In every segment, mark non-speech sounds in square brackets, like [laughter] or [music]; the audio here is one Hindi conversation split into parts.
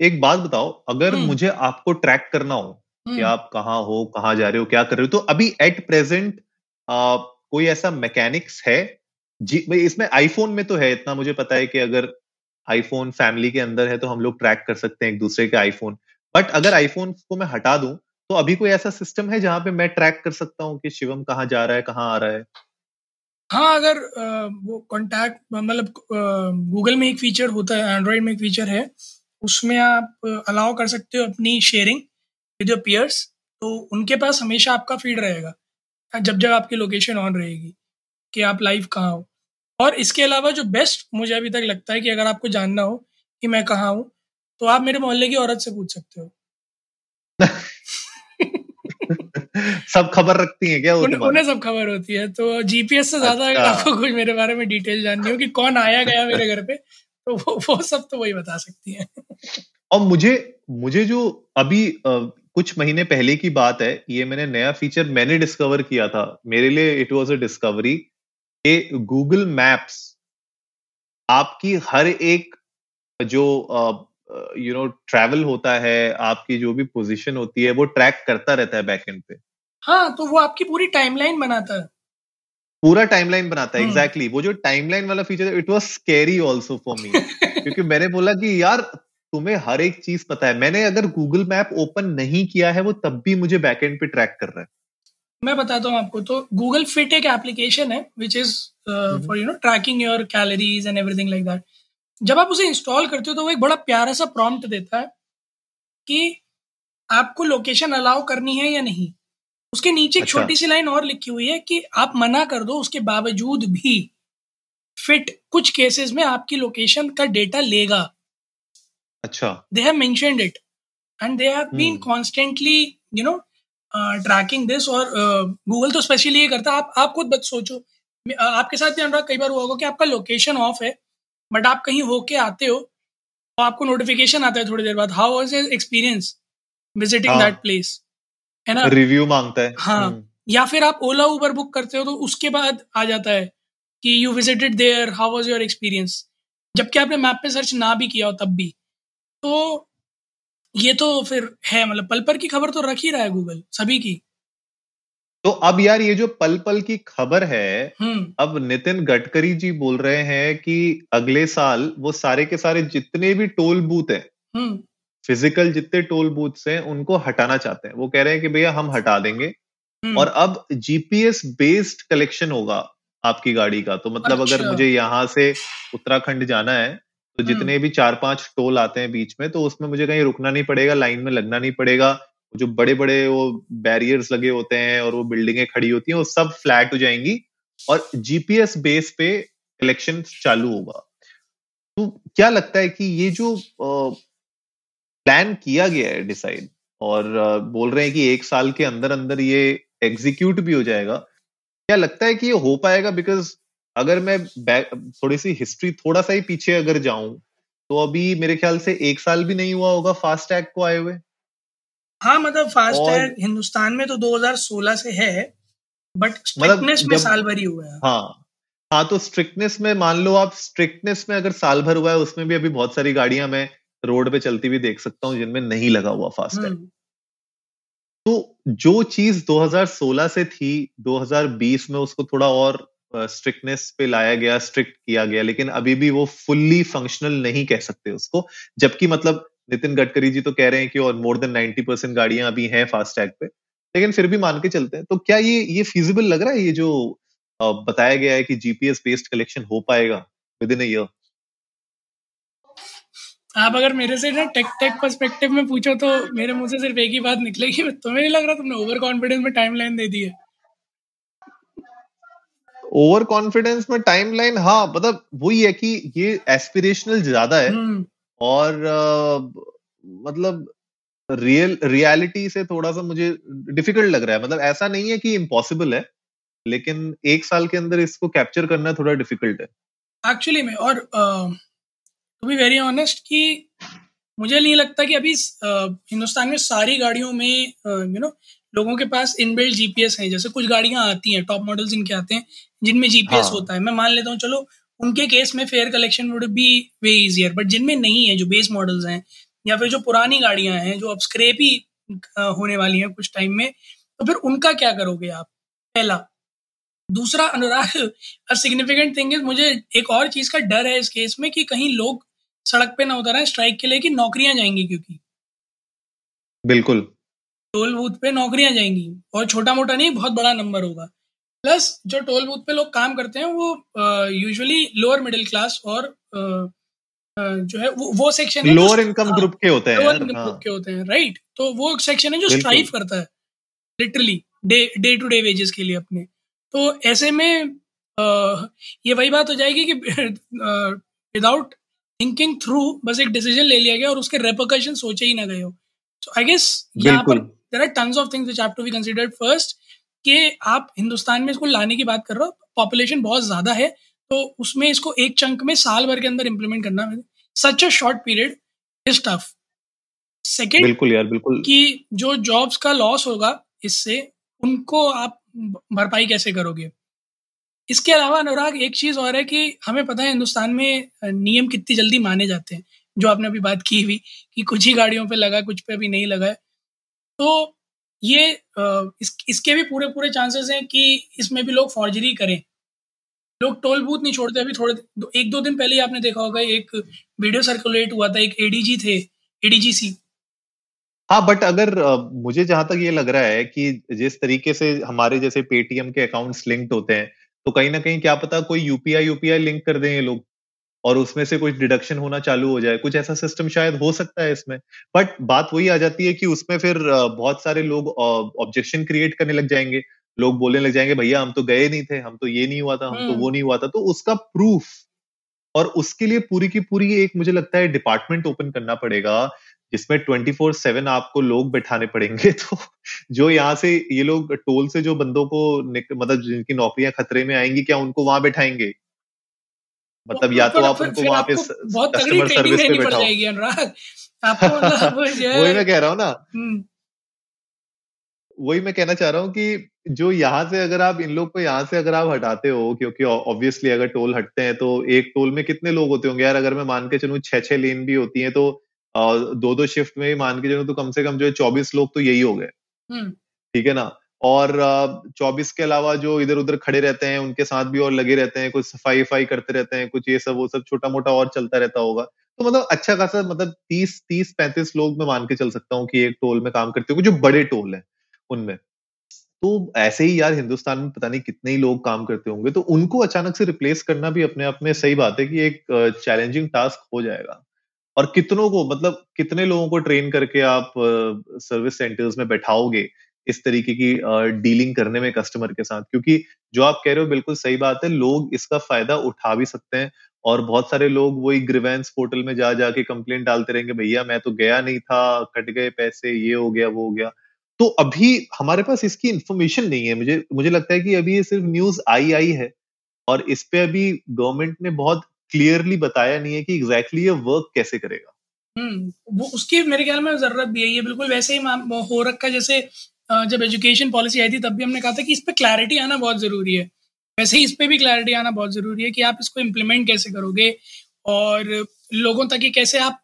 एक बात बताओ अगर हम्म। मुझे आपको ट्रैक करना हो कि हम्म, आप कहाँ हो कहाँ जा रहे हो क्या कर रहे हो तो अभी एट प्रेजेंट कोई ऐसा मैकेनिक्स है? जी भाई इसमें आईफोन में तो है इतना मुझे पता है कि अगर आईफोन फैमिली के अंदर है तो हम लोग ट्रैक कर सकते हैं एक दूसरे के आईफोन बट अगर आईफोन को मैं हटा दूँ तो अभी कोई ऐसा सिस्टम है जहाँ पे मैं ट्रैक कर सकता हूँ कि शिवम कहाँ जा रहा है कहाँ आ रहा है? हाँ अगर वो कॉन्टैक्ट मतलब गूगल में एक फीचर होता है एंड्रॉयड में एक फीचर है उसमें आप अलाउ कर सकते हो अपनी शेयरिंग विद योर पियर्स तो उनके पास हमेशा आपका फ़ीड रहेगा। जब जब आपकी लोकेशन ऑन रहेगी कि आप लाइव कहाँ हो। और इसके अलावा जो बेस्ट मुझे अभी तक लगता है कि अगर आपको जानना हो कि मैं कहाँ हूँ तो आप मेरे मोहल्ले की औरत से पूछ सकते हो। [laughs] सब खबर रखती है क्या उन, उन्हें सब खबर होती है तो जीपीएस से ज़्यादा अच्छा। आपको कुछ मेरे बारे में डिटेल जाननी हो कि कौन आया गया मेरे घर पे तो [laughs] वो, वो सब तो वही बता सकती है। और मुझे मुझे जो अभी अ, कुछ महीने पहले की बात है ये मैंने नया फीचर मैंने डिस्कवर किया था। मेरे लिए इट वाज अ डिस्कवरी कि गूगल मैप्स आपकी हर एक जो यू नो ट्रैवल होता है आपकी जो भी पोजीशन होती है वो ट्रैक करता रहता है बैकएंड पे। हाँ तो वो आपकी पूरी टाइमलाइन बनाता है। पूरा टाइमलाइन बनाता है हम्म। Exactly exactly. वो जो टाइमलाइन वाला फीचर है it was scary also for me क्योंकि मैंने बोला कि यार तुम्हें हर एक चीज़ पता है। मैंने अगर गूगल मैप ओपन नहीं किया है वो तब भी मुझे बैकएंड पे ट्रैक कर रहा है। मैं बताता हूँ आपको तो गूगल फिट एक एप्लीकेशन है which is for you know tracking your calories and everything like that जब आप उसे इंस्टॉल करते हो तो वो एक बड़ा प्यारा सा प्रॉम्प्ट देता है कि आपको लोकेशन अलाउ करनी है या नहीं। उसके नीचे एक अच्छा। छोटी सी लाइन और लिखी हुई है कि आप मना कर दो उसके बावजूद भी फिट कुछ केसेस में आपकी लोकेशन का डेटा लेगा अच्छा they have mentioned it and they have been Hmm. constantly you know uh, tracking this और uh, तो स्पेशली ये करता है आप आप खुद बस सोचो आपके साथ भी अनुराग कई बार हुआ होगा कि आपका लोकेशन ऑफ़ है बट आप कहीं होके आते हो और आपको नोटिफिकेशन आता है थोड़ी देर बाद how was experience visiting. That place है ना? रिव्यू माँगता है। हाँ। हम्म, या फिर आप ओला उबर बुक करते हो तो उसके बाद आ जाता है कि you visited there how was your experience जबकि आपने मैप पे सर्च ना भी किया हो तब भी। तो ये तो फिर है मतलब पल पर की खबर तो रख ही रहा है गूगल सभी की। तो अब यार ये जो पल पल की खबर है हम्म। अब नितिन गडकरी जी बोल रहे हैं कि अगले साल वो सारे के सारे जितने भी टोल बूथ हैं हम्म। फ़िज़िकल जितने टोल बूथ्स हैं उनको हटाना चाहते हैं। वो कह रहे हैं कि भैया हम हटा देंगे। हम्म, और अब जीपीएस बेस्ड कलेक्शन होगा आपकी गाड़ी का। तो मतलब अगर अच्छा। मुझे यहाँ से उत्तराखंड जाना है तो हम्म। जितने भी चार पाँच टोल आते हैं बीच में तो उसमें मुझे कहीं रुकना नहीं पड़ेगा लाइन में लगना नहीं पड़ेगा। जो बड़े बड़े वो बैरियर्स लगे होते हैं और वो बिल्डिंगें खड़ी होती हैं वो सब फ्लैट हो जाएँगी और जीपीएस बेस पे कलेक्शन चालू होगा। तो क्या लगता है कि ये जो प्लान किया गया है डिसाइड। और बोल रहे हैं कि एक साल के अंदर अंदर ये एग्जीक्यूट भी हो जाएगा। क्या लगता है कि ये हो पाएगा? बिकॉज़ अगर मैं थोड़ी सी हिस्ट्री थोड़ा सा ही पीछे अगर जाऊँ तो अभी मेरे ख्याल से एक साल भी नहीं हुआ होगा फास्ट टैग को आए हुए। हाँ मतलब फास्ट टैग हिंदुस्तान में तो 2016 से है बट स्ट्रिक्टनेस में जब- साल भर ही हुआ है। हाँ। हाँ तो स्ट्रिक्टनेस में मान लो आप स्ट्रिक्टनेस में अगर साल भर हुआ है उसमें भी अभी बहुत सारी गाड़ियाँ मैं रोड पे चलती हुई देख सकता हूँ जिनमें नहीं लगा हुआ फास्ट टैग। हम्म, तो जो चीज़ 2016 से थी 2020 में उसको थोड़ा और स्ट्रिक्टनेस पे लाया गया स्ट्रिक्ट किया गया लेकिन अभी भी वो फुल्ली फंक्शनल नहीं कह सकते उसको जबकि मतलब नितिन गडकरी जी तो कह रहे हैं कि और मोर देन 90 परसेंट गाड़ियाँ अभी हैं फास्ट टैग पे लेकिन फिर भी मान के चलते हैं। तो क्या ये ये फिजिबल लग रहा है? ये जो बताया गया है कि जीपीएस बेस्ड कलेक्शन हो पाएगा विद इन ईयर आप अगर मेरे से ना टेक टेक पर्सपेक्टिव में पूछो तो मेरे मुँह से सिर्फ़ एक ही बात निकलेगी। [laughs] तुम्हें नहीं लग रहा तुमने ओवर कॉन्फिडेंस में टाइमलाइन दे दी है? ओवर कॉन्फिडेंस में टाइमलाइन हाँ मतलब वही है कि ये एस्पिरेशनल ज़्यादा है हम्म, और अ, मतलब रियल रियलिटी से थोड़ा सा मुझे डिफ़िकल्ट लग रहा है। मतलब ऐसा नहीं है कि इम्पॉसिबल है लेकिन एक साल के अंदर इसको कैप्चर करना थोड़ा डिफ़िकल्ट है। एक्चुअली में और टू बी वेरी ऑनेस्ट कि मुझे नहीं लगता कि अभी हिंदुस्तान में सारी गाड़ियों में यू नो लोगों के पास इनबिल्ड जीपीएस है। जैसे कुछ गाड़ियाँ आती हैं टॉप मॉडल्स इनके आते हैं जिनमें जीपीएस हाँ. होता है। मैं मान लेता हूँ चलो उनके केस में fare collection would be way easier but जिनमें नहीं है जो बेस मॉडल्स हैं या फिर जो पुरानी गाड़ियाँ हैं जो अब स्क्रेप ही होने वाली हैं कुछ टाइम में तो फिर उनका क्या करोगे आप? पहला। दूसरा अनुराग सिग्निफिकेंट थिंग इज़ मुझे एक और चीज़ का डर है इस केस में कि कहीं लोग सड़क पे ना उतर आए स्ट्राइक के लिए कि नौकरियाँ जाएँगी क्योंकि? बिल्कुल। टोल बूथ पे नौकरियाँ जाएँगी और छोटा मोटा नहीं बहुत बड़ा नंबर होगा। प्लस जो टोल बूथ पे लोग काम करते हैं वो यूजुअली लोअर मिडिल क्लास और uh, जो है वो वो सेक्शन है लोअर इनकम ग्रुप के होते हैं लोअर इनकम ग्रुप के होते हैं राइट तो वो सेक्शन है जो स्ट्राइव करता है literally day day to day wages के लिए अपने। तो ऐसे में आ, ये वही बात हो जाएगी कि [laughs] विदाउट थिंकिंग थ्रू बस एक डिसीज़न ले लिया गया और उसके रेपोकशन सोचे ही ना गए हो। सो आई गेस यहाँ पर there are tons of things which have to be considered first कि आप हिंदुस्तान में इसको लाने की बात कर रहे हो पॉपुलेशन बहुत ज़्यादा है तो उसमें इसको एक चंक में साल भर के अंदर इम्प्लीमेंट करना such a short period is tough second बिल्कुल यार बिल्कुल। कि जो जॉब्स का लॉस होगा इससे उनको आप भरपाई कैसे करोगे? इसके अलावा अनुराग एक चीज़ और है कि हमें पता है हिंदुस्तान में नियम कितनी जल्दी माने जाते हैं जो आपने अभी बात की हुई कि कुछ ही गाड़ियों पे लगा कुछ पे अभी नहीं लगा है। तो ये इस, इसके भी पूरे पूरे चांसेस हैं कि इसमें भी लोग फॉर्जरी करें। लोग टोल बूथ नहीं छोड़ते अभी थोड़े एक दो दिन पहले ही आपने देखा होगा एक वीडियो सर्कुलेट हुआ था एक एडीजी थे एडीजीसी हाँ बट अगर मुझे जहाँ तक ये लग रहा है कि जिस तरीके से हमारे जैसे पेटीएम के अकाउंट्स लिंक्ड होते हैं तो कहीं ना कहीं क्या पता कोई यूपीआई यूपीआई लिंक कर दें ये लोग और उसमें से कुछ डिडक्शन होना चालू हो जाए। कुछ ऐसा सिस्टम शायद हो सकता है इसमें। बट बात वही आ जाती है कि उसमें फिर बहुत सारे लोग ऑब्जेक्शन क्रिएट करने लग जाएँगे। लोग बोलने लग जाएँगे भैया हम तो गए नहीं थे हम तो ये नहीं हुआ था हम तो वो हम्म। नहीं हुआ था। तो उसका प्रूफ और उसके लिए पूरी की पूरी एक मुझे लगता है डिपार्टमेंट ओपन करना पड़ेगा। जिसमें ट्वेंटी फोर सेवन आपको लोग बैठाने पड़ेंगे [laughs] तो जो यहाँ से ये लोग टोल से जो बंदों को मतलब जिनकी नौकरियाँ खतरे में आएँगी क्या उनको वहाँ बैठाएँगे? मतलब या तो आप उनको वहाँ पे कस्टमर सर्विस पे बैठाओ। मतलब [laughs] वही मैं कह रहा हूँ ना। हम्म। वही मैं कहना चाह रहा हूँ कि जो यहाँ से अगर आप इन लोग को यहाँ से अगर आप हटाते हो क्योंकि ऑब्वियसली अगर टोल हटते हैं तो एक टोल में कितने लोग होते होंगे? यार अगर मैं मान के चलूँ छह छह लेन भी होती है तो दो दो शिफ्ट में मान के चलूँ तो कम से कम जो है चौबीस लोग तो यही हो गए। हम्म। ठीक है ना? और चौबीस के अलावा जो इधर उधर खड़े रहते हैं उनके साथ भी और लगे रहते हैं कुछ सफ़ाई वफाई करते रहते हैं कुछ ये सब वो सब छोटा मोटा और चलता रहता होगा। तो मतलब अच्छा खासा मतलब तीस तीस पैंतीस लोग मैं मान के चल सकता हूँ कि एक टोल में काम करते हो जो बड़े टोल है उनमें। तो ऐसे ही यार हिंदुस्तान में पता नहीं कितने ही लोग काम करते होंगे तो उनको अचानक से रिप्लेस करना भी अपने आप में सही बात है कि एक चैलेंजिंग टास्क हो जाएगा। और कितनों को मतलब कितने लोगों को ट्रेन करके आप सर्विस सेंटर्स में बैठाओगे इस तरीके की डीलिंग करने में कस्टमर के साथ? क्योंकि जो आप कह रहे हो बिल्कुल सही बात है, लोग इसका फ़ायदा उठा भी सकते हैं और बहुत सारे लोग वही ग्रीवेंस पोर्टल में जा जाके कंप्लेंट डालते रहेंगे, भैया, मैं तो गया नहीं था, कट गए पैसे, ये हो गया, वो हो गया। तो अभी हमारे पास इसकी इंफॉर्मेशन नहीं है। मुझे मुझे लगता है कि अभी ये सिर्फ़ न्यूज़ आई आई है और इस पे अभी गवर्नमेंट ने बहुत क्लियरली बताया नहीं है कि एग्जैक्टली exactly ये वर्क कैसे करेगा। हम्म वो उसकी मेरे ख्याल में ज़रूरत भी है ये बिल्कुल वैसे ही हो रखा जैसे जब एजुकेशन पॉलिसी आई थी तब भी हमने कहा था कि इस पर क्लैरिटी आना बहुत ज़रूरी है। वैसे ही इस पर भी क्लैरिटी आना बहुत ज़रूरी है कि आप इसको इम्प्लीमेंट कैसे करोगे और लोगों तक ये कैसे आप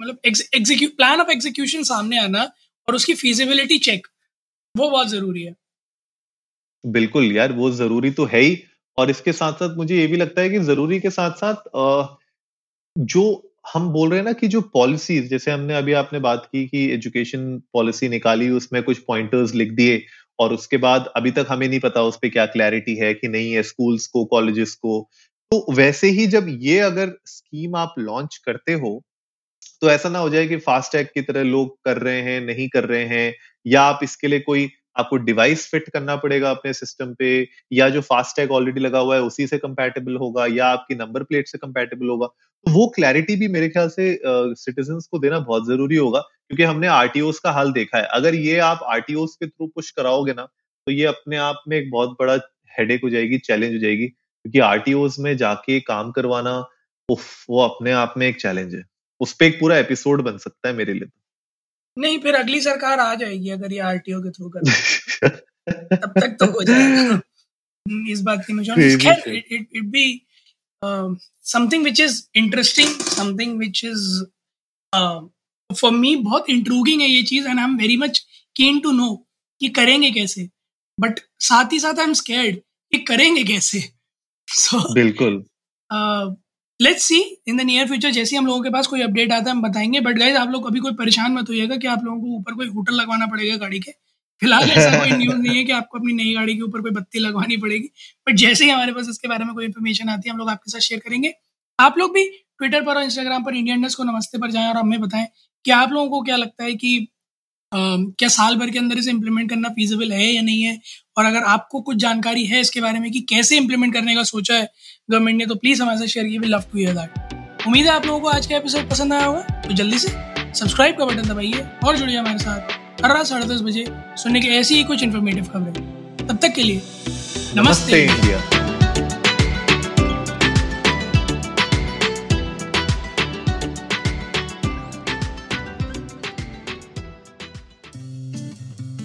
मतलब एग्जीक्यूट प्लान ऑफ़ एग्जीक्यूशन सामने आना और उसकी फिजिबिलिटी चेक वो बहुत ज़रूरी है। बिल्कुल यार वो ज़रूरी तो है ही। और इसके साथ साथ मुझे ये भी लगता है कि ज़रूरी के साथ साथ जो हम बोल रहे हैं ना कि जो पॉलिसीज़ जैसे हमने अभी आपने बात की कि एजुकेशन पॉलिसी निकाली, उसमें कुछ पॉइंटर्स लिख दिए और उसके बाद अभी तक हमें नहीं पता उस पर क्या क्लैरिटी है कि नहीं है स्कूल्स को कॉलेजेस को। तो वैसे ही जब ये अगर स्कीम आप लॉन्च करते हो तो ऐसा ना हो जाए कि फास्ट टैग की तरह लोग कर रहे हैं, नहीं कर रहे हैं, या आप इसके लिए कोई आपको डिवाइस फिट करना पड़ेगा अपने सिस्टम पे या जो फास्ट टैग ऑलरेडी लगा हुआ है उसी से कंपैटिबल होगा या आपकी नंबर प्लेट से कंपैटिबल होगा। तो वो क्लैरिटी भी मेरे ख्याल से सिटीजन को देना बहुत ज़रूरी होगा क्योंकि हमने आरटीओ का हाल देखा है। अगर ये आप आरटीओ के थ्रू पुश कराओगे ना तो ये अपने आप में एक बहुत बड़ा हेडेक हो जाएगी चैलेंज हो जाएगी क्योंकि आरटीओ में जाके काम करवाना उफ, वो अपने आप में एक चैलेंज है। उस पर एक पूरा एपिसोड बन सकता है मेरे लिए। नहीं फिर अगली सरकार आ जाएगी अगर ये आरटीओ के थ्रू कर तब तक तो हो जाएगा। इस बात की मुझे खैर it it be something which is interesting something which is for me बहुत इंट्रूगिंग है ये चीज़ and I am very much keen to know कि करेंगे कैसे। बट साथ ही साथ आई एम स्केर्ड कि करेंगे कैसे। सो so, बिल्कुल। Let's see in the near future जैसे हम लोगों के पास कोई अपडेट आता है हम बताएँगे। बट गाइज़ आप लोग अभी कोई परेशान मत होइएगा कि आप लोगों को ऊपर कोई होटल लगवाना पड़ेगा गाड़ी के। फ़िलहाल [laughs] ऐसा कोई न्यूज़ नहीं है कि आपको अपनी नई गाड़ी के ऊपर कोई बत्ती लगवानी पड़ेगी। बट जैसे ही हमारे पास इसके बारे में कोई इन्फॉर्मेशन आती है हम लोग आपके साथ शेयर करेंगे। आप लोग भी ट्विटर पर और इंस्टाग्राम पर इंडियन को नमस्ते पर जाएँ और हमें बताएँ कि आप लोगों को क्या लगता है कि क्या साल भर के अंदर इसे इम्प्लीमेंट करना फीजिबल है या नहीं है? और अगर आपको कुछ जानकारी है इसके बारे में कि कैसे इम्प्लीमेंट करने का सोचा है गवर्नमेंट ने तो प्लीज़ हमारे साथ शेयर कीजिए। लव टू हियर दैट उम्मीद है आप लोगों को आज का एपिसोड पसंद आया होगा। तो जल्दी से सब्सक्राइब का बटन दबाइए और जुड़िए हमारे साथ हर रात साढ़े दस बजे सुनने की ऐसी ही कुछ इन्फॉर्मेटिव खबरें। तब तक के लिए नमस्ते, नमस्ते इंडिया।